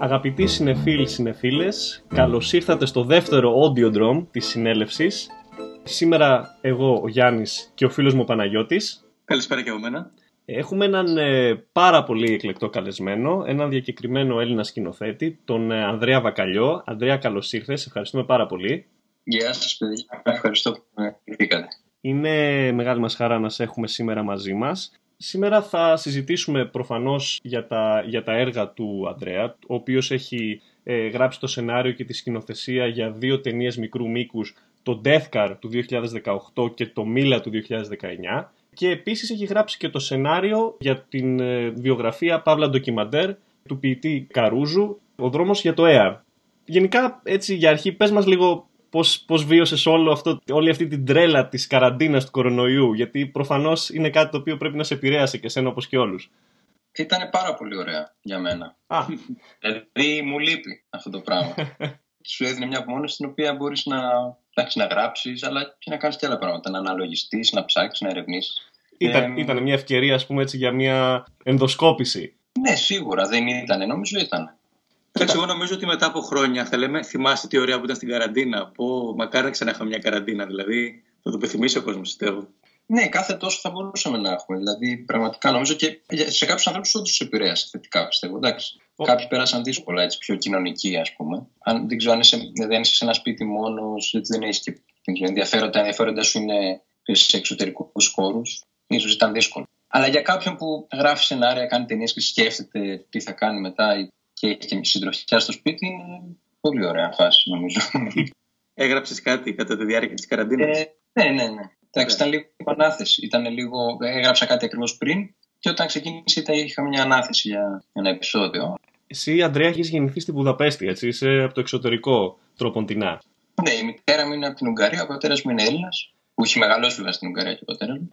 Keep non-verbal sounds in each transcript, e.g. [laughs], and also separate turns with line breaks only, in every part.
Αγαπητοί συνεφίλοι συνεφίλες, καλώς ήρθατε στο δεύτερο audio drum της συνέλευσης. Σήμερα εγώ, ο Γιάννης και ο φίλος μου ο Παναγιώτης.
Καλησπέρα και από μένα.
Έχουμε έναν ε, πάρα πολύ εκλεκτό καλεσμένο, έναν διακεκριμένο Έλληνα σκηνοθέτη, τον ε, Ανδρέα Βακαλιό. Ανδρέα, καλώς ήρθες, ευχαριστούμε πάρα πολύ.
Γεια σας παιδιά, ευχαριστώ που με ήρθατε.
Είναι μεγάλη μας χαρά να σε έχουμε σήμερα μαζί μας. Σήμερα θα συζητήσουμε προφανώς για τα, για τα έργα του Ανδρέα, ο οποίος έχει ε, γράψει το σενάριο και τη σκηνοθεσία για δύο ταινίες μικρού μήκους, το Death Car του 2018 και το Mila του 2019. Και επίσης έχει γράψει και το σενάριο για την ε, βιογραφία Παύλα Ντοκιμαντέρ του ποιητή Καρούζου, ο δρόμος για το ΕΑΡ. Γενικά, έτσι για αρχή, πες μας λίγο πώς, πώς βίωσες όλο αυτό, όλη αυτή την τρέλα της καραντίνας του κορονοϊού, γιατί προφανώς είναι κάτι το οποίο πρέπει να σε επηρέασε και εσένα όπως και όλους.
Ήταν πάρα πολύ ωραία για μένα.
Α. [laughs]
δηλαδή μου λείπει αυτό το πράγμα. [laughs] Σου έδινε μια απομόνωση στην οποία μπορείς να, να γράψεις, αλλά και να κάνεις και άλλα πράγματα, να αναλογιστείς, να ψάξεις, να ερευνήσεις.
Ήταν,
Ε,
ήταν μια ευκαιρία, ας πούμε, έτσι, για μια ενδοσκόπηση.
Ναι, σίγουρα δεν ήταν, νομίζω ήταν.
Εντάξει, εγώ νομίζω ότι μετά από χρόνια θα λέμε, θυμάστε τι ωραία που ήταν στην καραντίνα. Πω, μακάρι να ξανά είχαμε μια καραντίνα. Δηλαδή, θα το επιθυμήσει ο κόσμος, πιστεύω.
Ναι, κάθε τόσο θα μπορούσαμε να έχουμε. Δηλαδή, πραγματικά νομίζω και σε κάποιους ανθρώπους όντως τους επηρέασε θετικά, πιστεύω. Εντάξει.
Ο-
Κάποιοι πέρασαν δύσκολα, έτσι, πιο κοινωνικοί, ας πούμε. Αν, δεν ξέρω αν είσαι, δηλαδή, αν είσαι σε ένα σπίτι μόνος, έτσι δεν έχεις και δεν ξέρω, ενδιαφέροντα. Τα ενδιαφέροντα σου είναι σε εξωτερικούς χώρους, ίσως ήταν δύσκολο. Αλλά για κάποιον που γράφει σενάρια, κάνει ταινίες και σκέφτεται τι θα κάνει μετά ή- και έχει και συντροφιά στο σπίτι, είναι πολύ ωραία φάση, νομίζω. [laughs]
Έγραψες κάτι κατά τη διάρκεια της καραντίνας;
Ε, ναι, ναι, ναι. Εντάξει, ήταν λίγο ανάθεση. Ήταν λίγο... Έγραψα κάτι ακριβώς πριν και όταν ξεκίνησε ήταν- είχα μια ανάθεση για ένα επεισόδιο.
Εσύ, Αντρέα, έχεις γεννηθεί στη Βουδαπέστη, έτσι, είσαι από το εξωτερικό τρόπον τινά.
Ναι, η μητέρα μου είναι από την Ουγγαρία, ο πατέρας μου είναι Έλληνας, που έχει μεγαλώσει βέβαια στην Ουγγαρία και ο πατέρας μου.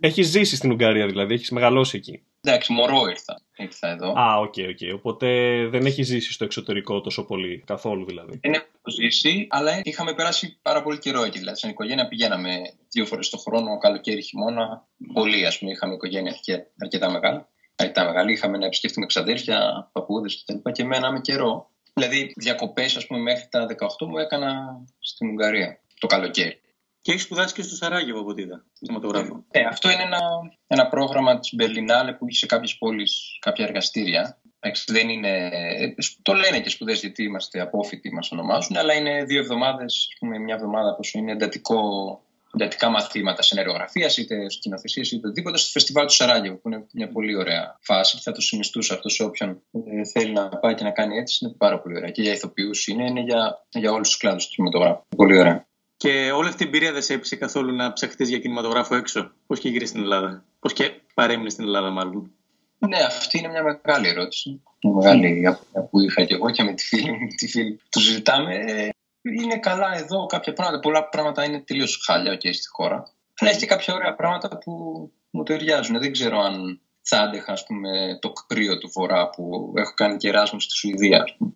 Έχεις ζήσει στην Ουγγαρία, δηλαδή, έχεις μεγαλώσει εκεί.
Εντάξει, μωρό ήρθα. Ήρθα εδώ.
Α, OK, OK. Οπότε δεν έχει ζήσει στο εξωτερικό τόσο πολύ, καθόλου δηλαδή.
Δεν έχω ζήσει, αλλά είχαμε περάσει πάρα πολύ καιρό εκεί. Δηλαδή, σαν οικογένεια πηγαίναμε δύο φορές το χρόνο, καλοκαίρι, χειμώνα. Πολύ, ας πούμε, είχαμε οικογένεια αρκε- αρκετά μεγάλη. Αρκετά μεγάλη. Είχαμε να επισκεφτούμε ξαδέρφια, παππούδες κτλ. Και μέναμε καιρό. Δηλαδή, διακοπές, ας πούμε, μέχρι τα 18 μου έκανα στην Ουγγαρία το καλοκαίρι.
Και έχεις σπουδάσει και στο Σαράγεβο, από ό,τι είδα. Κινηματογράφο.
Ε, αυτό είναι ένα, ένα πρόγραμμα της Μπερλινάλε που έχει σε κάποιες πόλεις κάποια εργαστήρια. Εντάξει, δεν είναι, ε, το λένε και σπουδές γιατί είμαστε απόφοιτοι, μας ονομάζουν, αλλά είναι δύο εβδομάδες, μια εβδομάδα πόσο είναι εντατικό, εντατικά μαθήματα σενεριογραφίας, είτε σκηνοθεσία είτε οτιδήποτε, στο φεστιβάλ του Σαράγεβο, που είναι μια πολύ ωραία φάση και θα το συνιστούσα αυτό σε όποιον ε, θέλει να πάει και να κάνει έτσι. Είναι πάρα πολύ ωραία. Και για ηθοποιούς είναι, είναι για, για όλους τους κλάδους του κινηματογράφου. Πολύ ωραία.
Και όλη αυτή η εμπειρία δεν σε έπεισε καθόλου να ψαχτείς για κινηματογράφο έξω; Πώς και γυρίσει στην Ελλάδα; Πώς και παρέμεινες στην Ελλάδα, μάλλον;
Ναι, αυτή είναι μια μεγάλη ερώτηση. Μια μεγάλη απορία που είχα και εγώ και με τη φίλη μου. Τη φίλη. μου. Το συζητάμε. Ε, Είναι καλά εδώ κάποια πράγματα. Πολλά πράγματα είναι τελείως χάλια και στη χώρα. Αλλά έχει και κάποια ωραία πράγματα που μου ταιριάζουν. Δεν ξέρω αν θα άντεχα ας πούμε, το κρύο του βορρά που έχω κάνει και εράσμο στη Σουηδία. Ας πούμε.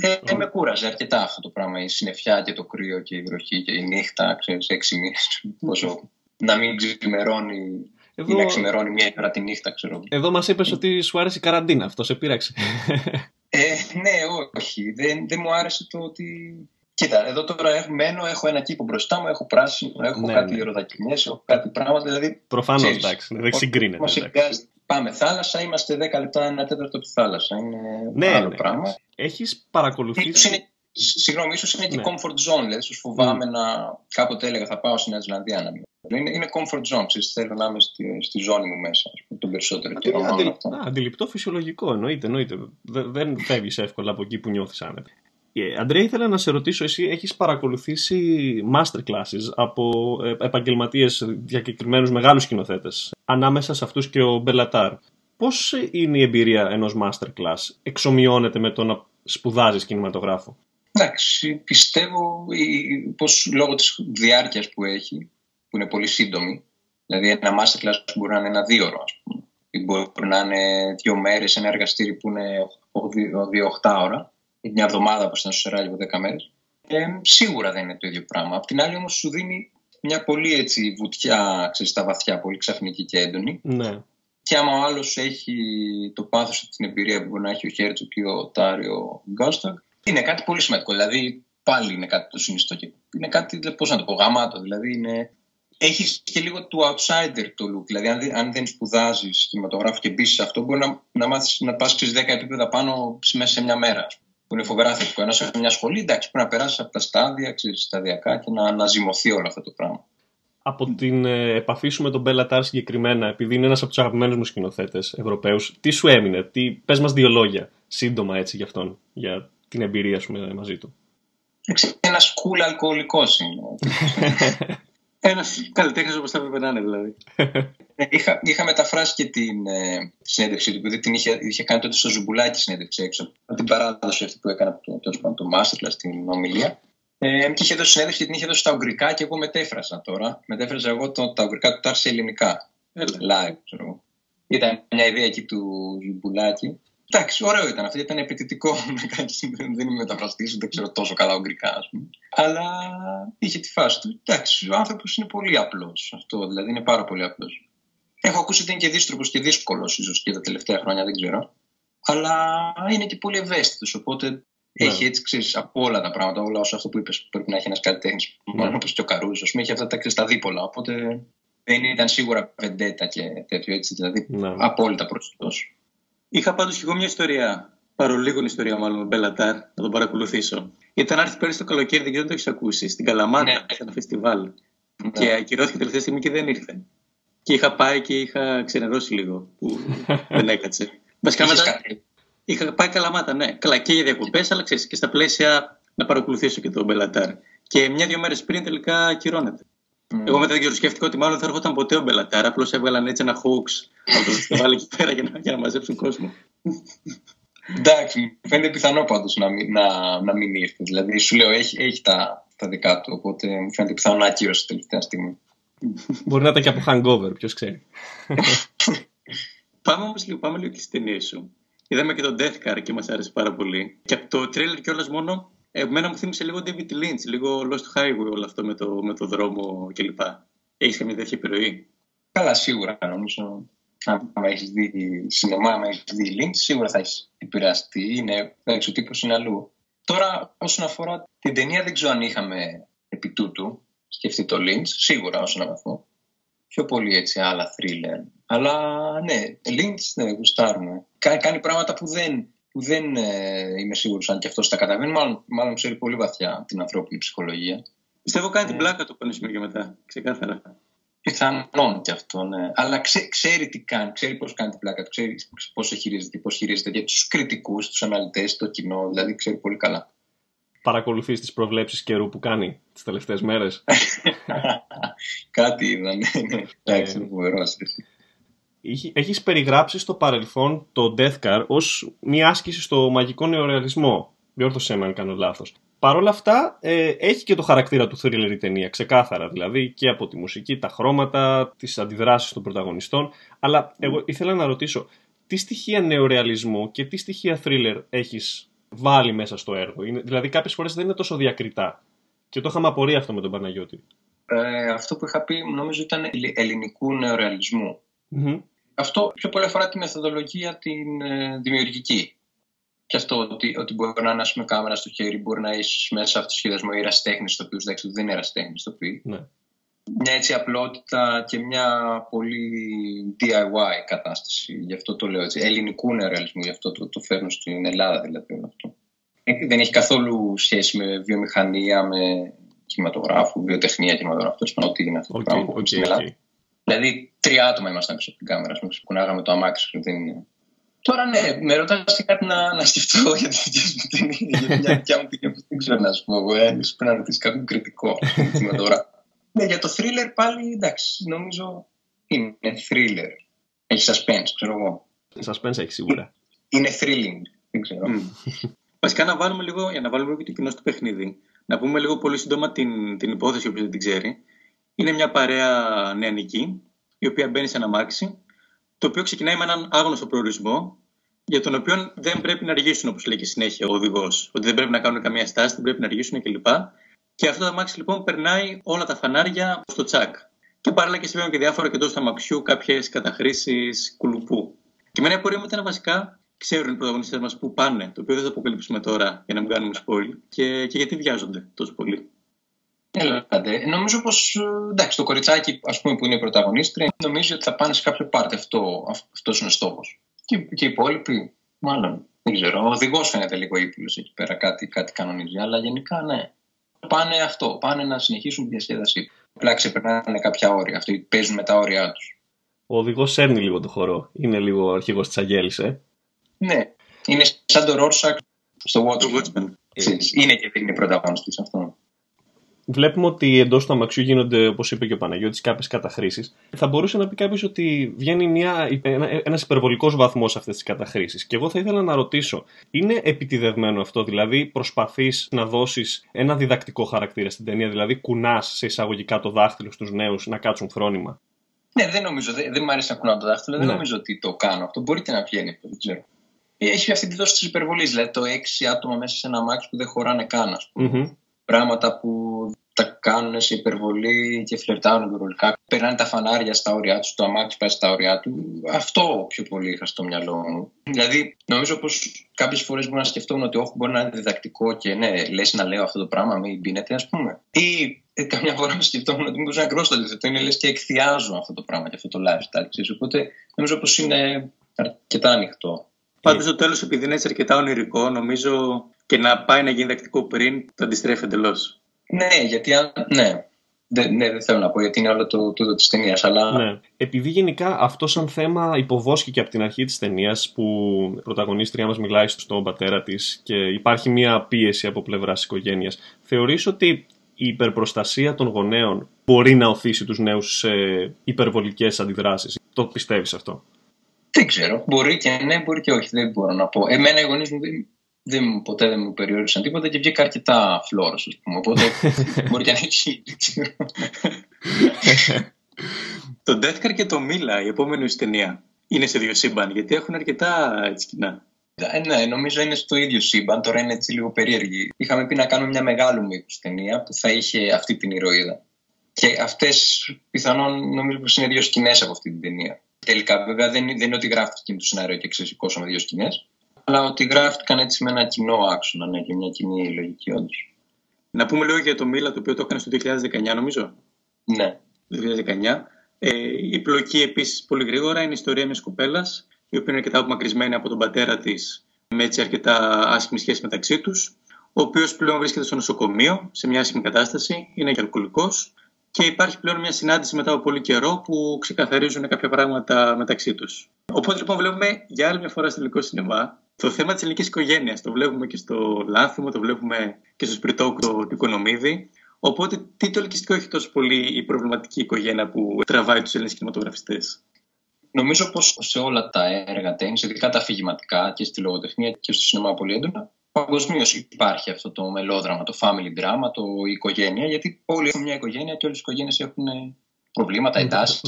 Ε, ε, με κούραζε αρκετά αυτό το πράγμα. Η συννεφιά και το κρύο και η βροχή και η νύχτα, ξέρεις, έξι μήνες. [laughs] Πόσο να μην ξημερώνει
Εδώ,
ή να ξημερώνει μια ώρα τη νύχτα, ξέρω.
εδώ μας είπες ότι σου άρεσε η καραντίνα, αυτό σε πείραξε.
Ε, ναι, όχι. Δεν, δεν μου άρεσε το ότι. Κοίτα, εδώ τώρα έχω, μένω, έχω ένα κήπο μπροστά μου, έχω πράσινο, έχω
Ναι,
κάτι
ναι.
ροδακινιές, έχω κάτι πράγματα. Δηλαδή,
Προφανώς,
Ξέρεις,
εντάξει, δεν
ό-
συγκρίνεται.
Μας
εντάξει.
επηρεάζει. Πάμε θάλασσα, είμαστε 10 λεπτά, ένα τέταρτο από τη θάλασσα. Είναι
Ναι,
άλλο
ναι.
πράγμα.
Έχεις
Ίσως
παρακολουθήσει.
είναι, σ- συγγνώμη, ίσως είναι και
Ναι.
comfort zone. Δηλαδή, ίσως φοβάμαι να. Κάποτε έλεγα θα πάω στη Νέα Ζηλανδία να μην. Είναι, είναι comfort zone. Ξέρεις, θέλω να είμαι στη, στη ζώνη μου μέσα ας πούμε, τον περισσότερο καιρό.
Είναι
μόνο
αντι-
αυτό.
α, αντιληπτό φυσιολογικό, εννοείται. εννοείται. Δε- δεν φεύγεις εύκολα από εκεί που νιώθεις άνετα. Ε, Αντρέα, ήθελα να σε ρωτήσω, εσύ έχεις παρακολουθήσει masterclasses από ε, επαγγελματίες διακεκριμένους μεγάλους σκηνοθέτες, ανάμεσα σε αυτούς και ο Μπελατάρ. Πώς είναι η εμπειρία ενός masterclass, εξομοιώνεται με το να σπουδάζεις κινηματογράφο;
Εντάξει, πιστεύω η- πως λόγω της διάρκειας που έχει, που είναι πολύ σύντομη, δηλαδή ένα masterclass που μπορεί να είναι ένα δύο ώρο, ας πούμε, ή μπορεί να είναι δύο μέρες, ένα εργαστήρι που είναι οχ- δύο, δύο οχτά ώρα, ή μια εβδομάδα όπως ήταν στο Σεράγιο δέκα μέρες, ε, σίγουρα δεν είναι το ίδιο πράγμα. Απ' την άλλη όμως σου δίνει μια πολύ έτσι βουτιά, ξέρεις, στα βαθιά, πολύ ξαφνική και έντονη,
Ναι.
Και άμα ο άλλος έχει το πάθος και την εμπειρία που μπορεί να έχει ο Χέρτσο και ο Τάριο Γκάστακ, είναι κάτι πολύ σημαντικό. Δηλαδή, πάλι είναι κάτι το συνιστό και είναι κάτι, πώς να το πω, γαμάτο. Δηλαδή, είναι... έχεις και λίγο του outsider το look. Δηλαδή, αν, αν δεν σπουδάζεις κινηματογράφο και μπεις σε αυτό, μπορεί να, να μάθεις να πας 10 επίπεδα πάνω μέσα σε μια μέρα. Που είναι φοβερά θετικό. Ενώ σε μια σχολή, εντάξει, πρέπει να περάσεις από τα στάδια, ξέρεις, σταδιακά και να, να ζυμωθεί όλο αυτό το πράγμα
από την ε, επαφή σου με τον Μπέλα Τάρ συγκεκριμένα, επειδή είναι ένας από τους αγαπημένους μου σκηνοθέτες Ευρωπαίους, τι σου έμεινε, τι... πες μας δύο λόγια σύντομα έτσι για αυτόν, για την εμπειρία σου μαζί του.
Ένας κουλ αλκοολικός είναι. [laughs]
Ένας καλλιτέχνης όπως θα έπρεπε να είναι, δηλαδή. [laughs]
Ε, είχα, είχα μεταφράσει και την ε, συνέντευξή του, επειδή την είχε, είχε κάνει τότε στο Ζουμπουλάκη συνέντευξη έξω. Από την παράδοση αυτή που έκανα το, το, το Masterclass, την ομιλία. Ε, και είχε δώσει συνέντευξη και την είχε δώσει στα ουγγρικά και εγώ μετέφρασα τώρα. Μετέφρασα εγώ το, τα ουγγρικά του Ταρ σε ελληνικά. Live, ξέρω Ήταν μια ιδέα εκεί του Ζουμπουλάκη. Εντάξει, ωραίο ήταν αυτό, ήταν επιτητικό [laughs] να κάνει. Δεν είμαι μεταφραστής, δεν ξέρω τόσο καλά ουγγρικά, ας πούμε. Αλλά είχε τη φάση του. Εντάξει, ο άνθρωπος είναι πολύ απλός αυτό, δηλαδή είναι πάρα πολύ απλός. Έχω ακούσει ότι είναι και δύστροπος και δύσκολος, ίσως και τα τελευταία χρόνια, δεν ξέρω. Αλλά είναι και πολύ ευαίσθητος, οπότε έχει ναι. έτσι ξέρεις από όλα τα πράγματα, όλα όσο αυτό που είπες πρέπει να έχει ένας καλλιτέχνης. Ναι. Μόνο όπω και ο Καρούζος, έχει αυτά τα στα δίπολα. Οπότε δεν ήταν σίγουρα βεντέτα και τέτοιο έτσι, δηλαδή ναι. απόλυτα προσιτός.
Είχα πάντως και εγώ μια ιστορία, παρολίγων ιστορία μάλλον με Μπελατάρ, να τον παρακολουθήσω. Ήταν άρθρο πέρυσι το καλοκαίρι, δεν ξέρω αν το έχεις ακούσει, στην Καλαμάτα, ναι. σε ένα φεστιβάλ. Ναι. Και ακυρώθηκε τελευταία στιγμή και δεν ήρθε. Και είχα πάει και είχα ξενερώσει λίγο που [laughs] δεν έκατσε. Βασικά μετά, Είχα πάει καλαμάτα, ναι. Καλά και για διακοπές, αλλά ξέρεις και στα πλαίσια να παρακολουθήσω και τον Μπελατάρ. Και μια-δύο μέρες πριν τελικά ακυρώνεται. Mm. Εγώ μετά δεν σκέφτηκα ότι μάλλον θα έρχονταν ποτέ ο Μπελατάρ. Απλώς έβγαλαν έτσι ένα hoax από το [laughs] φεστιβάλ εκεί πέρα για να, για να μαζέψουν κόσμο.
Εντάξει, φαίνεται πιθανό πάντως να, μην, να, να μην ήρθε. Δηλαδή, σου λέω, έχει, έχει τα, τα δικά του. Οπότε μου φαίνεται πιθανό να ακύρωσε τελευταία στιγμή.
Μπορεί να ήταν και από hangover, ποιος ξέρει.
πάμε όμως λίγο, πάμε λίγο και στις ταινίες σου. Είδαμε και τον Death Car και μας άρεσε πάρα πολύ. Και από το τρέλερ κιόλας μόνο, εμένα μου θύμισε λίγο David Lynch, λίγο Lost Highway όλο αυτό με το, με το δρόμο κλπ. Έχεις καμία τέτοια επιρροή;
Καλά, σίγουρα νομίζω. Αν έχεις δει σινεμά, αν έχεις δει Lynch, σίγουρα θα έχεις επηρεαστεί. Είναι, ο τύπος είναι αλλού. Τώρα, όσον αφορά την ταινία, δεν ξέρω αν είχαμε επί τούτου σκεφτεί το Lynch, σίγουρα όσον αφορά πιο πολύ έτσι άλλα thriller. Αλλά ναι, Lynch ναι, γουστάρουμε. Κάνει, κάνει πράγματα που δεν, που δεν ε, είμαι σίγουρος αν και αυτός τα καταβαίνει. Μάλλον, μάλλον ξέρει πολύ βαθιά την ανθρώπινη ψυχολογία.
Πιστεύω κάνει την ε. πλάκα του πάνω και μετά. Ξεκάθαρα.
Πιθανόν και αυτό, ναι. Αλλά ξέ, ξέρει τι κάνει, ξέρει πώς κάνει την πλάκα του, ξέρει πώς χειρίζεται, πώς χειρίζεται για τους κριτικούς, τους αναλυτές, το κοινό. Δηλαδή ξέρει πολύ καλά
παρακολουθείς τις προβλέψεις καιρού που κάνει τις τελευταίες μέρες; [laughs]
Κάτι είδα, ναι. ναι. Εντάξει, είναι φοβερό
Έχεις περιγράψει στο παρελθόν το Death Car ως μια άσκηση στο μαγικό νεορεαλισμό. Διόρθωσέ με αν κάνω λάθος. Παρ' όλα αυτά ε, έχει και το χαρακτήρα του thriller η ταινία, ξεκάθαρα δηλαδή και από τη μουσική, τα χρώματα, τις αντιδράσεις των πρωταγωνιστών. Αλλά εγώ ήθελα να ρωτήσω, τι στοιχεία νεορεαλισμού και τι στοιχεία thriller έχεις βάλει μέσα στο έργο; Είναι, δηλαδή κάποιες φορές δεν είναι τόσο διακριτά. Και το είχαμε απορία αυτό με τον Παναγιώτη.
Ε, αυτό που είχα πει νομίζω ήταν ελληνικού νεορεαλισμού. Mm-hmm. Αυτό πιο πολύ αφορά τη μεθοδολογία την ε, δημιουργική. Και αυτό ότι, ότι μπορεί να είναι με κάμερα στο χέρι, μπορεί να είσαι μέσα αυτό το σχεδιασμό ή εραστέχνη στο οποίο δεν είναι εραστέχνη στο οποίο. Ναι μια έτσι απλότητα και μια πολύ DIY κατάσταση. Γι' αυτό το λέω έτσι. Ελληνικού νεορεαλισμού, γι' αυτό το, το φέρνω στην Ελλάδα δηλαδή όλο αυτό. Δεν έχει καθόλου σχέση με βιομηχανία, με κινηματογράφο, βιοτεχνία κινηματογράφου. Τέλος πάντων, ό,τι είναι αυτό το πράγμα okay, στην Ελλάδα. Δηλαδή, τρία άτομα ήμασταν πίσω από την κάμερα, ας πούμε, το αμάξι. Δεν είναι... Τώρα ναι, με ρωτάς και κάτι να, να σκεφτώ [laughs] για τη δικιά μου ταινία, για τη δικιά μου ταινία. Δεν ξέρω να σου πω. Εγώ, ε, πρέπει να ρωτήσεις κάποιον κριτικό κινηματογράφο. [laughs] Ναι, για το thriller πάλι εντάξει, νομίζω είναι thriller. Έχει suspense, ξέρω εγώ.
Suspense έχει σίγουρα.
Είναι thrilling, δεν ξέρω.
Mm. [laughs] Βασικά να βάλουμε λίγο, για να βάλουμε λίγο και το κοινό στο παιχνίδι, να πούμε λίγο πολύ σύντομα την, την υπόθεση, όποιος δεν την ξέρει. Είναι μια παρέα νεανική, η οποία μπαίνει σε ένα μάξι, το οποίο ξεκινάει με έναν άγνωστο προορισμό, για τον οποίο δεν πρέπει να αργήσουν, όπως λέει και συνέχεια ο οδηγός. Ότι δεν πρέπει να κάνουν καμία στάση, δεν πρέπει να αργήσουν κλπ. Και αυτό το αμάξι λοιπόν περνάει όλα τα φανάρια στο τσακ. Και παράλληλα και συμβαίνουν και διάφορα και εντός αμαξιού κάποιες καταχρήσεις κουλουπού. Και με ένα πορεία ήταν βασικά ξέρουν οι πρωταγωνιστές μας που πάνε, το οποίο δεν θα αποκαλύψουμε τώρα για να μην κάνουμε spoil, και, και γιατί βιάζονται τόσο πολύ.
Έλατε. Νομίζω πως το κοριτσάκι ας πούμε, που είναι η πρωταγωνίστρια νομίζει ότι θα πάνε σε κάποιο πάρτι. Αυτό αυτός είναι ο στόχος. Και, και οι υπόλοιποι, μάλλον δεν ξέρω. Ο οδηγός φαίνεται λίγο ύπουλος εκεί πέρα, κάτι, κάτι κανονίζει. Αλλά γενικά ναι. Πάνε αυτό. Πάνε να συνεχίσουν τη διασκέδασή Απλά ξεπερνάνε κάποια όρια. Αυτοί παίζουν με τα όρια τους.
Ο οδηγός σέρνει λίγο το χώρο. Είναι λίγο αρχηγός της Αγγέλης, ε.
Ναι. Είναι σαν το Ρόρσακ στο Watchmen. Είναι και δεν είναι πρωταγωνιστή αυτό
βλέπουμε ότι εντός του αμαξιού γίνονται, όπως είπε και ο Παναγιώτης, κάποιες καταχρήσεις. Θα μπορούσε να πει κάποιος ότι βγαίνει μια, ένα υπερβολικός βαθμός σε αυτές τις καταχρήσεις. Και εγώ θα ήθελα να ρωτήσω, είναι επιτιδευμένο αυτό, δηλαδή προσπαθείς να δώσεις ένα διδακτικό χαρακτήρα στην ταινία, δηλαδή κουνάς σε εισαγωγικά το δάχτυλο στους νέους να κάτσουν φρόνημα;
Ναι, δεν νομίζω, δεν, δεν μου αρέσει να κουνάω το δάχτυλο, δεν ναι. νομίζω ότι το κάνω αυτό. Μπορείτε να βγαίνει αυτό, δεν ξέρω. Έχει αυτή τη δόση της υπερβολής, δηλαδή το έξι άτομα μέσα σε ένα αμάξι που δεν χωράνε καν, ας πούμε. Mm-hmm. Πράγματα που τα κάνουν σε υπερβολή και φλερτάρουν υπερβολικά. Περνάνε τα φανάρια στα όρια τους, το αμάξι πάει στα όρια του. Αυτό πιο πολύ είχα στο μυαλό μου. Δηλαδή, νομίζω πως κάποιες φορές μπορεί να σκεφτόμουν ότι όχι, μπορεί να είναι διδακτικό και ναι, λες να λέω αυτό το πράγμα, μην πίνετε, ας πούμε. Ή ε, καμιά φορά να σκεφτόμουν ότι μήπως είναι ακριβώ το αντίθετο. Είναι λες και εκθιάζω αυτό το πράγμα και αυτό το lifestyle. Ξέρεις. Οπότε νομίζω πως είναι αρκετά ανοιχτό.
Πάντως στο τέλος, επειδή είναι έτσι αρκετά ονειρικό, νομίζω και να πάει να γίνει διδακτικό πριν, το αντιστρέφει εντελώς.
Ναι, γιατί ναι. Δεν, ναι, δεν θέλω να πω γιατί είναι όλο το τούτο της ταινίας. Αλλά...
Ναι. Επειδή γενικά αυτό σαν θέμα υποβόσκηκε από την αρχή της ταινίας που η πρωταγωνίστρια μας μιλάει στον πατέρα της και υπάρχει μια πίεση από πλευράς της οικογένειας, θεωρείς ότι η υπερπροστασία των γονέων μπορεί να οθήσει τους νέους σε υπερβολικές αντιδράσεις; Το πιστεύεις αυτό;
Δεν ξέρω. Μπορεί και ναι, μπορεί και όχι. Δεν μπορώ να πω. Εμένα οι γονείς μου δεν, ποτέ δεν μου περιόρισαν τίποτα και βγήκα αρκετά φλόρος, ας πούμε. Οπότε [laughs] μπορεί και να έχει [laughs]
Το Deathcar και το Μίλα, η επόμενη ταινία, είναι σε δύο σύμπαν, γιατί έχουν αρκετά έτσι κοινά.
Ε, ναι, νομίζω είναι στο ίδιο σύμπαν, τώρα είναι έτσι λίγο περίεργη. Είχαμε πει να κάνουμε μια μεγάλου μήκου ταινία που θα είχε αυτή την ηρωίδα. Και αυτές πιθανόν νομίζω πως είναι δύο σκηνές από αυτή την ταινία. Τελικά, βέβαια, δεν, δεν είναι ότι γράφτηκε το σενάριο και ξεσηκώσαμε δύο σκηνές αλλά ότι γράφτηκαν έτσι με ένα κοινό άξονα ναι, και μια κοινή λογική όντως.
Να πούμε λίγο για το Μίλα το οποίο το έκανε στο 2019 νομίζω.
Ναι.
Το 2019. Ε, η πλοκή επίσης πολύ γρήγορα είναι η ιστορία μιας κοπέλας, η οποία είναι αρκετά απομακρυσμένη από τον πατέρα της, με έτσι αρκετά άσχημη σχέση μεταξύ τους, ο οποίος πλέον βρίσκεται στο νοσοκομείο, σε μια άσχημη κατάσταση, είναι και αλκοολικός. Και υπάρχει πλέον μια συνάντηση μετά από πολύ καιρό που ξεκαθαρίζουν κάποια πράγματα μεταξύ τους. Οπότε λοιπόν βλέπουμε για άλλη μια φορά στο ελληνικό σινεμά το θέμα της ελληνικής οικογένειας. Το βλέπουμε και στο Λάθιμο, το βλέπουμε και στο Σπιρτόκ του Οικονομίδη. Οπότε, τι το ελκυστικό έχει τόσο πολύ η προβληματική οικογένεια που τραβάει τους Έλληνες κινηματογραφιστές;
Νομίζω πως σε όλα τα έργα τέχνης, ειδικά τα αφηγηματικά και στη λογοτεχνία και στο σινεμά πολύ έντονα, παγκοσμίως υπάρχει αυτό το μελόδραμα, το family drama, το οικογένεια, γιατί όλοι έχουν μια οικογένεια και όλες οι οικογένειες έχουν προβλήματα, εντάσεις,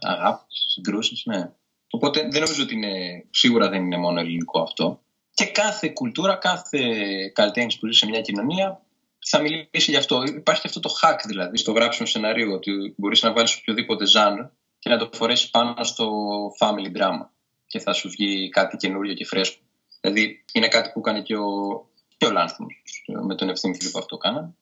αγάπης, συγκρούσεις. Ναι. Οπότε δεν νομίζω ότι είναι, σίγουρα δεν είναι μόνο ελληνικό αυτό. Και κάθε κουλτούρα, κάθε καλλιτέχνη που ζει σε μια κοινωνία θα μιλήσει γι' αυτό. Υπάρχει αυτό το hack δηλαδή στο γράψιμο σενάριο ότι μπορείς να βάλεις οποιοδήποτε ζάνο και να το φορέσεις πάνω στο family drama και θα σου βγει κάτι καινούριο και φρέσκο. Δηλαδή είναι κάτι που έκανε και ο, και ο με τον ευθύνη που αυτό κάνανε.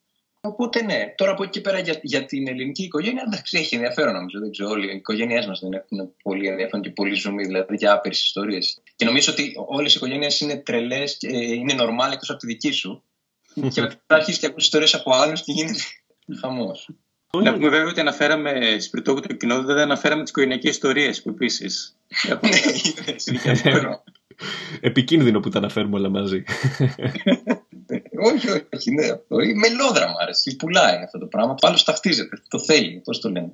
Οπότε ναι, τώρα από εκεί και πέρα για, για την ελληνική οικογένεια, εντάξει, έχει ενδιαφέρον νομίζω. Δεν ξέρω, όλοι οι οικογένειέ μας δεν έχουν πολύ ενδιαφέρον και πολύ ζουμί, δηλαδή για άπειρες ιστορίες. Και νομίζω ότι όλες οι οικογένειες είναι τρελές και είναι νορμάλ εκτός από τη δική σου. [laughs] και μετά αρχίσει και ακούσει ιστορίες από άλλους και γίνεται [laughs] χαμός.
Να πούμε βέβαια ότι αναφέραμε σπιρτόκου το κοινό, δεν αναφέραμε τις οικογενειακές ιστορίες που επίσης.
Ναι, Επικίνδυνο που τα αναφέρουμε όλα μαζί. [laughs]
όχι, όχι, ναι. Μελόδραμα αρέσει. Πουλάει αυτό το πράγμα. Άλλο ταυτίζεται. Το θέλει. Πώς το λένε.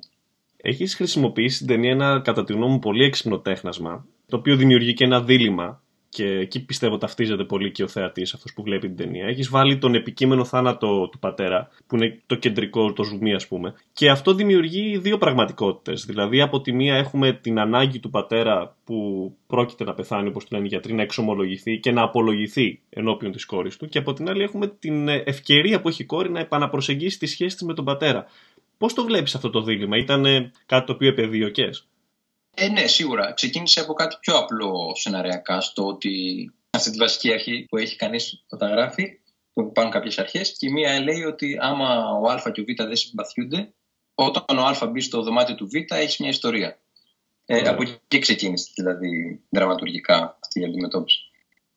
Έχεις χρησιμοποιήσει στην ταινία ένα κατά τη γνώμη μου πολύ έξυπνο τέχνασμα, το οποίο δημιουργεί και ένα δίλημα και εκεί πιστεύω ταυτίζεται πολύ και ο θεατής, αυτός που βλέπει την ταινία. Έχεις βάλει τον επικείμενο θάνατο του πατέρα, που είναι το κεντρικό, το ζουμί, ας πούμε. Και αυτό δημιουργεί δύο πραγματικότητες. Δηλαδή, από τη μία έχουμε την ανάγκη του πατέρα που πρόκειται να πεθάνει, όπως το λένε οι γιατροί, να εξομολογηθεί και να απολογηθεί ενώπιον της κόρης του. Και από την άλλη, έχουμε την ευκαιρία που έχει η κόρη να επαναπροσεγγίσει τη σχέση της με τον πατέρα. Πώς το βλέπεις αυτό το δίλημα, Ήταν κάτι το οποίο επεδίωκε.
Ε, ναι, σίγουρα. Ξεκίνησε από κάτι πιο απλό σεναριακά, στο ότι αυτή τη βασική αρχή που έχει κανείς όταν γράφει, που υπάρχουν κάποιες αρχές, και η μία λέει ότι άμα ο Α και ο Β δεν συμπαθιούνται, όταν ο Α μπει στο δωμάτιο του Β, έχεις μια ιστορία. Ε, από εκεί ξεκίνησε δηλαδή δραματουργικά αυτή η αντιμετώπιση.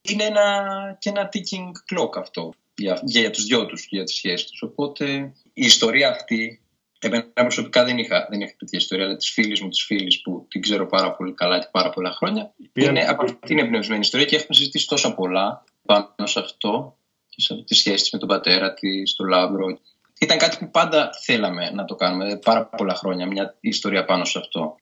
Είναι ένα, και ένα ticking clock αυτό για, για, τους δυο τους, για τις σχέσεις τους. Οπότε η ιστορία αυτή, εμένα προσωπικά δεν είχα, δεν είχα τέτοια ιστορία, αλλά της φίλης μου, της φίλης που την ξέρω πάρα πολύ καλά και πάρα πολλά χρόνια, είναι από την εμπνευσμένη ιστορία και έχουμε συζητήσει τόσα πολλά πάνω σε αυτό και σε τη σχέση με τον πατέρα της, το Λάμπρο. Ήταν κάτι που πάντα θέλαμε να το κάνουμε πάρα πολλά χρόνια, μια ιστορία πάνω σε αυτό.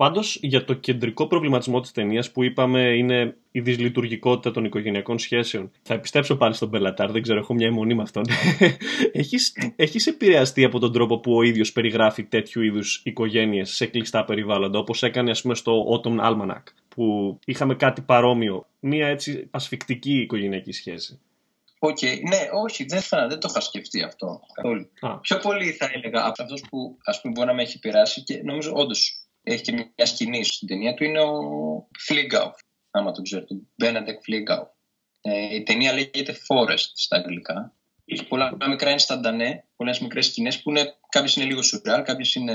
Πάντως, για το κεντρικό προβληματισμό της ταινίας που είπαμε είναι η δυσλειτουργικότητα των οικογενειακών σχέσεων. Θα επιστρέψω πάλι στον Μπέλα Ταρ, δεν ξέρω, έχω μια εμμονή με αυτόν. [laughs] έχεις, έχεις επηρεαστεί από τον τρόπο που ο ίδιος περιγράφει τέτοιου είδους οικογένειες σε κλειστά περιβάλλοντα, όπως έκανε, ας πούμε, στο Autumn Almanac, που είχαμε κάτι παρόμοιο. Μια έτσι ασφυκτική οικογενειακή σχέση.
OK, okay. ναι, όχι, δεν, θα, δεν το είχα σκεφτεί αυτό καθόλου. Πιο πολύ θα έλεγα από αυτό που ας πούμε μπορεί να με έχει επηρεάσει και νομίζω όντως έχει και μια σκηνή στην ταινία του είναι ο Φλίγκαουφ, άμα το ξέρετε, Μπένεντεκ Φλίγκαουφ. Ε, η ταινία λέγεται Forest στα αγγλικά. Έχει πολλά μικρά ενσταντανέ, πολλές μικρές σκηνές που είναι, κάποιες είναι λίγο σουρεάλ, κάποιες είναι.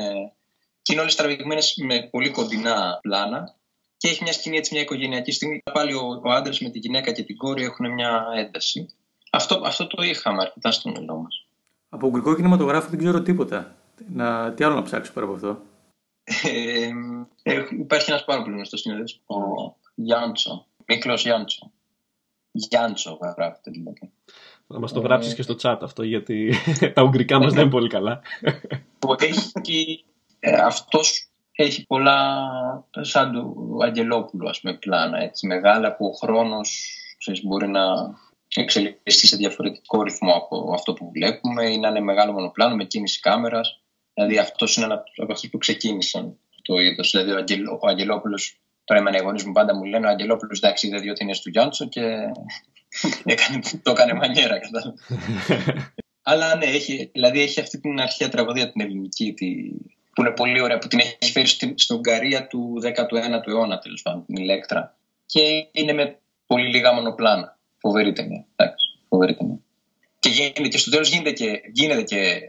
και είναι όλες τραβηγμένες με πολύ κοντινά πλάνα. Και έχει μια σκηνή, έτσι, μια οικογενειακή στιγμή. Πάλι ο, ο άντρας με τη γυναίκα και την κόρη έχουν μια ένταση. Αυτό, αυτό το είχαμε αρκετά στο μυαλό μας.
Από ουγγρικό κινηματογράφο δεν ξέρω τίποτα. Να, τι άλλο να ψάξω πέρα από αυτό;
Ε, υπάρχει ένας πάρα πολύ γνωστός συνέδριο, ο Γιάντσο. Μίκλο Γιάντσο. Γιάντσο γράφεται δηλαδή.
Θα μας το γράψεις και στο chat αυτό, γιατί [laughs] τα ουγγρικά μας δεν είναι πολύ καλά.
Έχει, ε, αυτός έχει πολλά σαν του Αγγελόπουλου, ας πούμε, πλάνα, έτσι, μεγάλα που ο χρόνος μπορεί να εξελιχθεί σε διαφορετικό ρυθμό από αυτό που βλέπουμε ή να είναι μεγάλο μονοπλάνο με κίνηση κάμερας. Δηλαδή αυτός είναι ένα από αυτούς που ξεκίνησαν το είδος. Δηλαδή ο, Αγγελ, ο Αγγελόπουλο, τώρα οι γονεί μου πάντα μου λένε ο Αγγελόπουλος εντάξει είδε δύο ταινίε του Γιάντσο και [laughs] έκανε, το έκανε μανιέρα. [laughs] Αλλά ναι, έχει, δηλαδή έχει αυτή την αρχαία τραγωδία την ελληνική τη, που είναι πολύ ωραία, που την έχει φέρει στην, στην Ουγγαρία του 19ου αιώνα τέλος πάντων, την Ηλέκτρα. Και είναι με πολύ λίγα μονοπλάνα. Φοβερή ταινία. Εντάξει, φοβερή ταινία. Και, γίνεται, και στο τέλος γίνεται και, γίνεται και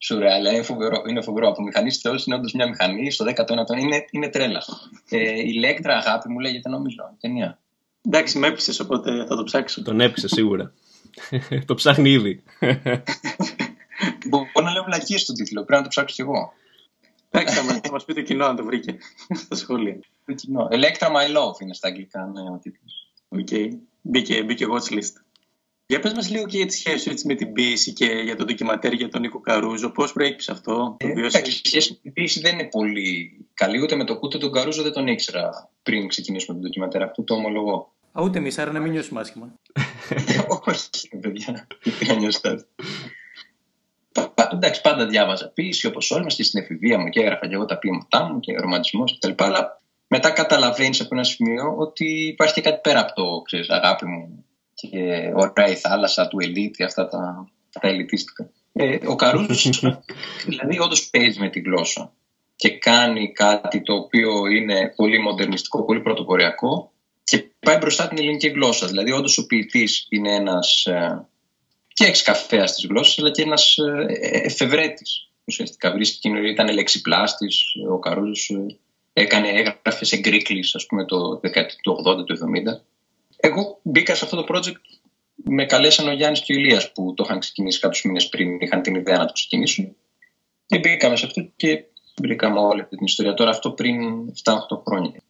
σουρεάλ. Είναι φοβερό, είναι φοβερό. Από μηχανής στο είναι όντως μια μηχανή. Στο 19ο είναι, είναι τρέλα. Ε, Ηλέκτρα, αγάπη μου, λέγεται νομίζω. Ταινία.
Εντάξει, με έπεισες, οπότε θα το ψάξω.
Τον έπεισε σίγουρα. [laughs] το ψάχνει ήδη.
Μπορώ να λέω βλακίες στον τίτλο. Πρέπει να το ψάξω κι εγώ.
Εντάξει, θα μας πει το κοινό αν το βρήκε στα σχόλια.
Το κοινό. Electra My Love είναι στα αγγλικά, ναι, ο τίτλος.
OK. Okay. Μπήκε, μπήκε watchlist. Για πες μας λίγο και για τη σχέση σου έτσι, με την ποίηση και για το ντοκιμαντέρ για τον Νίκο Καρούζο. Πώς προέκυψε αυτό,
το ε, Η σχέση με την ποίηση δεν είναι πολύ καλή. Ούτε με το κούτο τον Καρούζο δεν τον ήξερα πριν ξεκινήσουμε το ντοκιμαντέρ. Αυτό το ομολογώ.
Α, ούτε εμείς, άρα να μην νιώσουμε άσχημα. [laughs]
Όχι, παιδιά. Τι νιώσετε. Εντάξει, πάντα διάβαζα ποίηση όπως όλοι μας και στην εφηβεία μου και έγραφα και εγώ τα ποίηματά μου και ρομαντισμός κτλ. Αλλά μετά καταλαβαίνεις από ένα σημείο ότι υπάρχει και κάτι πέρα από το ξέρεις, αγάπη μου και ωραία η θάλασσα του ελίτη, αυτά τα, τα ελιτίστικα. Ε, ο Καρούζο [laughs] δηλαδή όντως παίζει με τη γλώσσα και κάνει κάτι το οποίο είναι πολύ μοντερνιστικό, πολύ πρωτοποριακό και πάει μπροστά την ελληνική γλώσσα. Δηλαδή όντως ο ποιητής είναι ένας ε, και εξκαφέας της γλώσσας, αλλά και ένας ε, εφευρέτης. Ουσιαστικά βρίσκει, ήταν λεξιπλάστης, ο Καρούζος ε, έκανε, έγραφες σε γκρίκλι, ας πούμε, το 80, το 70 εγώ μπήκα σε αυτό το project με καλέσαν ο Γιάννης και ο Ηλίας που το είχαν ξεκινήσει κάποιους μήνες πριν, είχαν την ιδέα να το ξεκινήσουν. Και μπήκαμε σε αυτό και βρήκαμε όλη αυτή την ιστορία. Τώρα αυτό πριν 7-8 χρόνια.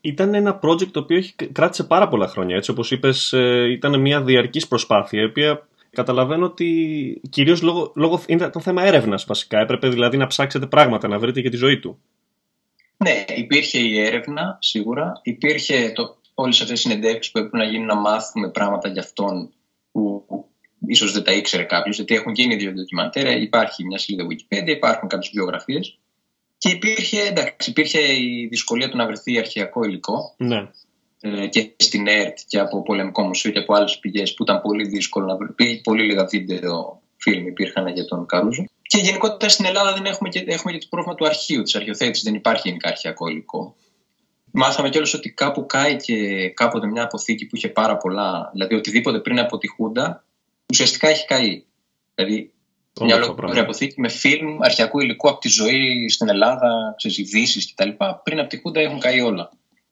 Ήταν ένα project το οποίο κράτησε πάρα πολλά χρόνια. Έτσι όπως είπες, ε, ήταν μια διαρκής προσπάθεια, η οποία καταλαβαίνω ότι κυρίως λόγω, λόγω ήταν το θέμα έρευνας βασικά. Έπρεπε δηλαδή να ψάξετε πράγματα, να βρείτε για τη ζωή του.
Ναι, υπήρχε η έρευνα σίγουρα. Υπήρχε το, όλες αυτές οι συνεντεύξεις που έπρεπε να γίνουν να μάθουμε πράγματα για αυτόν που ίσως δεν τα ήξερε κάποιος, γιατί έχουν γίνει δύο ντοκιμαντέρ, υπάρχει μια σελίδα Wikipedia, υπάρχουν κάποιες βιογραφίες και υπήρχε, εντάξει, υπήρχε η δυσκολία του να βρεθεί αρχαιακό υλικό
ναι.
ε, και στην ΕΡΤ και από πολεμικό μουσείο και από άλλες πηγές που ήταν πολύ δύσκολο να βρεθεί, πολύ λίγα βίντεο φιλμ υπήρχαν για τον Καρούζο Και γενικότερα στην Ελλάδα δεν έχουμε και, έχουμε και το πρόβλημα του αρχείου, της αρχαιοθέτησης. Δεν υπάρχει γενικά αρχαιακό υλικό. Μάθαμε κιόλας ότι κάπου κάει και κάποτε μια αποθήκη που είχε πάρα πολλά, δηλαδή οτιδήποτε πριν από τη Χούντα, ουσιαστικά έχει καεί. Δηλαδή μια ολόκληρη αποθήκη με φιλμ αρχαιακού υλικού από τη ζωή στην Ελλάδα, ειδήσεις κτλ. Πριν από τη Χούντα έχουν καεί όλα.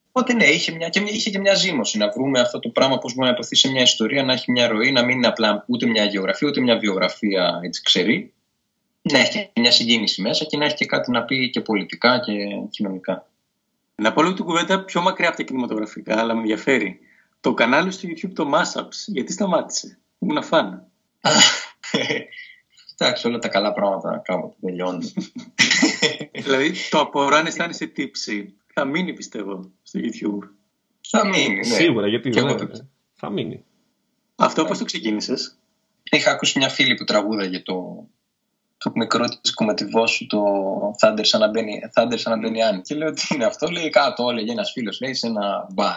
Οπότε ναι, είχε, μια, και, είχε και μια ζήμωση να βρούμε αυτό το πράγμα πώς μπορεί να υποθεί σε μια ιστορία, να έχει μια ροή, να μην είναι απλά ούτε μια γεωγραφία ούτε μια βιογραφία έτσι ξερή. Να έχει μια συγκίνηση μέσα και να έχει και κάτι να πει και πολιτικά και κοινωνικά.
Να πω λίγο την κουβέντα πιο μακριά από τα κινηματογραφικά, αλλά με ενδιαφέρει. Το κανάλι στο YouTube το Mashups, γιατί σταμάτησε. Ήμουν φαν. [laughs]
Εντάξει, όλα τα καλά πράγματα κάποτε τελειώνουν. [laughs]
δηλαδή, το απορώ αν αισθάνεσαι τύψη. Θα μείνει, πιστεύω, στο YouTube.
Θα μείνει, ναι.
Σίγουρα, γιατί δεν θα μείνει.
Αυτό πώς το ξεκίνησες;
Είχα ακούσει μια φίλη που τραγούδαγε το, το μικρό της κομματιβός σου, το Thunder σαν να μπαίνει, αν. Και λέω τι είναι αυτό, λέει κάτω, έλεγε ένας φίλος, λέει σε ένα μπαρ.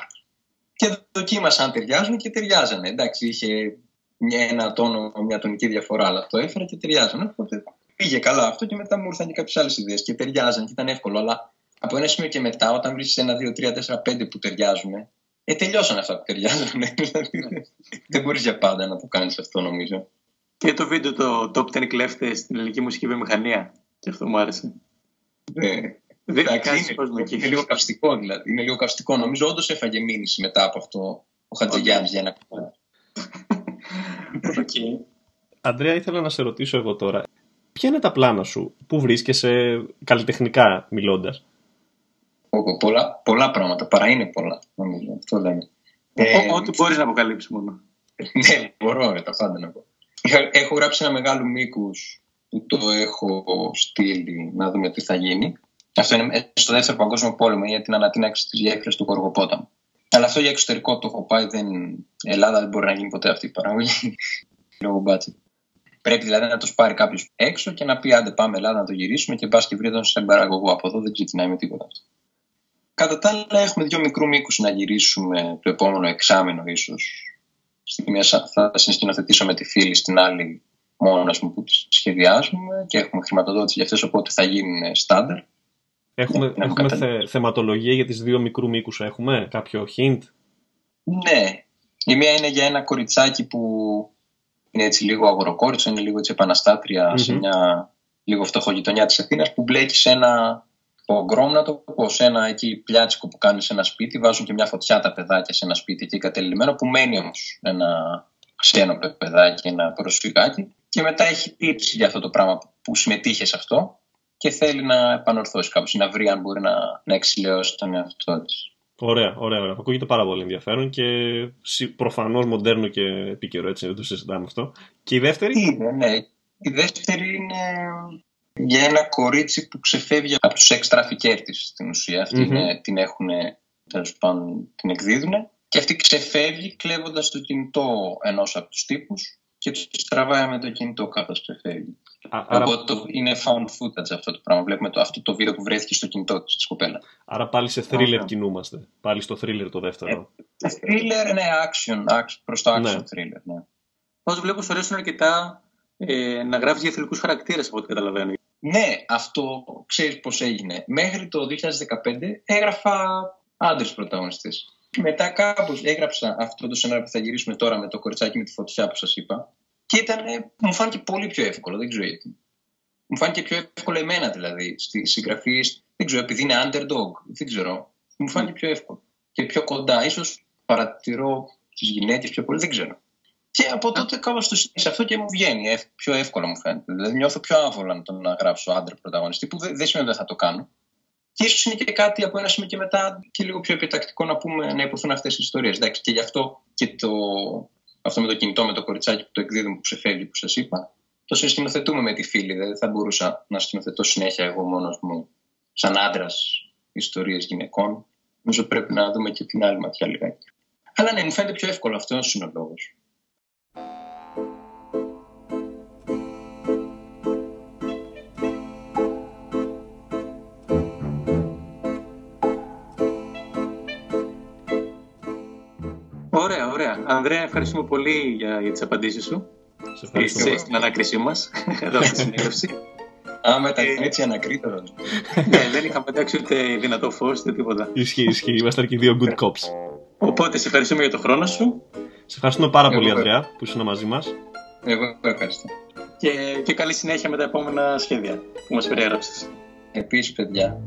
Και δοκίμασα αν ταιριάζουν και ταιριάζανε. Εντάξει, είχε μια, ένα τόνο, μια τονική διαφορά, αλλά το έφερα και ταιριάζανε. Οπότε πήγε καλά αυτό και μετά μου ήρθαν και κάποιες άλλες ιδέες και ταιριάζαν και ήταν εύκολο. Αλλά από ένα σημείο και μετά, όταν βρεις ένα, δύο, τρία, τέσσερα, πέντε που ταιριάζουν, ε, τελειώσαν αυτά που ταιριάζουν. [laughs] Δηλαδή, δεν μπορείς για πάντα να το κάνεις αυτό, νομίζω.
Και το βίντεο το Top 10 κλέφτες στην ελληνική μουσική βιομηχανία. Και αυτό μου άρεσε.
Ναι. Δεν είναι, είναι λίγο καυστικό δηλαδή. Είναι λίγο καυστικό. Νομίζω όντως έφαγε μήνυση μετά από αυτό ο Χατζηγιάννης για ένα κομμάτι.
okay. Αντρέα, ήθελα να σε ρωτήσω εγώ τώρα. Ποια είναι τα πλάνα σου, πού βρίσκεσαι καλλιτεχνικά μιλώντας;
Πολλά, πολλά πράγματα, παρά είναι πολλά, νομίζω. Αυτό λέμε.
Ε, Ό,τι μπορείς να αποκαλύψεις μόνο. [laughs]
ναι, μπορώ, τα πάντα να πω. Έχω γράψει ένα μεγάλο μήκος που το έχω στείλει να δούμε τι θα γίνει. Αυτό είναι στο δεύτερο παγκόσμιο πόλεμο για την ανατείναξη της γέφυρα του Κοργοπόταμου. Αλλά αυτό για εξωτερικό το έχω πάει. Δεν... Ελλάδα δεν μπορεί να γίνει ποτέ αυτή η παραγωγή. [laughs] Λόγω μπάτσι. Πρέπει δηλαδή να τους πάρει κάποιος έξω και να πει: Άντε, πάμε Ελλάδα να το γυρίσουμε και πας και βρει τον σε παραγωγό. Από εδώ δεν ξεκινάει με τίποτα αυτό. Κατά τα άλλα, έχουμε δύο μικρού μήκους να γυρίσουμε το επόμενο εξάμεινο, ίσως. Στη μία θα συνσκηνοθετήσω με τη φίλη, στην άλλη μόνο μου που τις σχεδιάζουμε και έχουμε χρηματοδότηση για αυτές, οπότε θα γίνουν στάνταρ.
Έχουμε, ναι, έχουμε θε, θεματολογία για τις δύο μικρού μήκους, έχουμε; Κάποιο hint?
Ναι. Η μία είναι για ένα κοριτσάκι που είναι έτσι λίγο αγοροκόριτσο, είναι λίγο έτσι επαναστάτρια σε μια λίγο φτωχογειτονιά της Αθήνας που μπλέκει σε ένα πογκρόμ να το πως, σε ένα εκεί πλιάτσικο που κάνεις σε ένα σπίτι, βάζουν και μια φωτιά τα παιδάκια σε ένα σπίτι εκεί κατελημένο που μένει όμως ένα ξένο παιδάκι, ένα προσφυγάκι και μετά έχει τύψει για αυτό το πράγμα που συμμετείχε σε αυτό και θέλει να επανορθώσει κάπως να βρει αν μπορεί να, να εξηλαιώσει τον εαυτό της.
Ωραία, ωραία, ωραία. Ακούγεται πάρα πολύ ενδιαφέρον και προφανώς μοντέρνο και επίκαιρο, έτσι δεν το συζητάμε αυτό. Και η δεύτερη;
Είναι, ναι. Η δεύτερη είναι για ένα κορίτσι που ξεφεύγει από τους εξ τραφικέρ στην ουσία. την έχουν, τέλος πάντων, την εκδίδουν και αυτή ξεφεύγει κλέβοντας το κινητό ενός από τους τύπους και τους τραβάει με το κινητό καθώς ξεφεύγει. άρα... Οπότε το, είναι found footage αυτό το πράγμα. Βλέπουμε το, αυτό το βίντεο που βρέθηκε στο κινητό της κοπέλας.
Άρα πάλι σε thriller okay. κινούμαστε. Πάλι στο thriller το δεύτερο.
Ε, thriller, ναι, action, action προς το action ναι. thriller, ναι.
Πώς βλέπω σου αρέσουν αρκετά ε, να γράφεις για θηλυκούς χαρακτήρες από ό,τι καταλαβαίνω.
Ναι, αυτό ξέρεις πώς έγινε. Μέχρι το 2015 έγραφα άντρες πρωταγωνιστές. Μετά κάπως έγραψα αυτό το σενάριο που θα γυρίσουμε τώρα με το κοριτσάκι με τη φωτιά που σας είπα. Και ήταν, μου φάνηκε πολύ πιο εύκολο, δεν ξέρω γιατί. Μου φάνηκε πιο εύκολο εμένα δηλαδή στη συγγραφή. Δεν ξέρω, επειδή είναι underdog, δεν ξέρω. Μου φάνηκε πιο εύκολο και πιο κοντά. Ίσως παρατηρώ τις γυναίκες πιο πολύ, δεν ξέρω. Και από τότε κάπως το συνέχισα αυτό και μου βγαίνει. Πιο εύκολο μου φαίνεται. Δηλαδή νιώθω πιο άβολα να τον γράψω άντρα πρωταγωνιστή, που δεν σημαίνει ότι δεν θα το κάνω. Και ίσως είναι και κάτι από ένα σημείο και μετά και λίγο πιο επιτακτικό να πούμε να υποθούν αυτές οι ιστορίες. Και γι' αυτό και το, αυτό με το κινητό, με το κοριτσάκι που το εκδίδουμε που ξεφεύγει, που σας είπα, το συσκηνοθετούμε με τη φίλη. Δηλαδή δεν θα μπορούσα να σκηνοθετώ συνέχεια εγώ μόνος μου, σαν άντρας, ιστορίες γυναικών. Νομίζω πρέπει να δούμε και την άλλη ματιά λιγάκι. Αλλά ναι, μου φαίνεται πιο εύκολο αυτό είναι ο λόγος.
Ωραία, ωραία. Ανδρέα, ευχαριστούμε πολύ για, για τις απαντήσεις σου. Στην ανάκρισή μας, [laughs] εδώ στη συνέντευξη. [laughs]
Α, μετά είναι έτσι ανακρίτορο. [laughs]
ναι, δεν είχαμε εντάξει ούτε δυνατό φως ούτε τίποτα.
Ισχύει, ισχύει. Ήμασταν και δύο good cops.
Οπότε σε ευχαριστούμε για το χρόνο σου.
Σε ευχαριστούμε πάρα
Εγώ
πολύ,
βέβαια.
Ανδρέα, που ήσουν μαζί μας.
Εγώ ευχαριστώ.
Και, και καλή συνέχεια με τα επόμενα σχέδια που μας περιέγραψες.
Επίσης, παιδιά,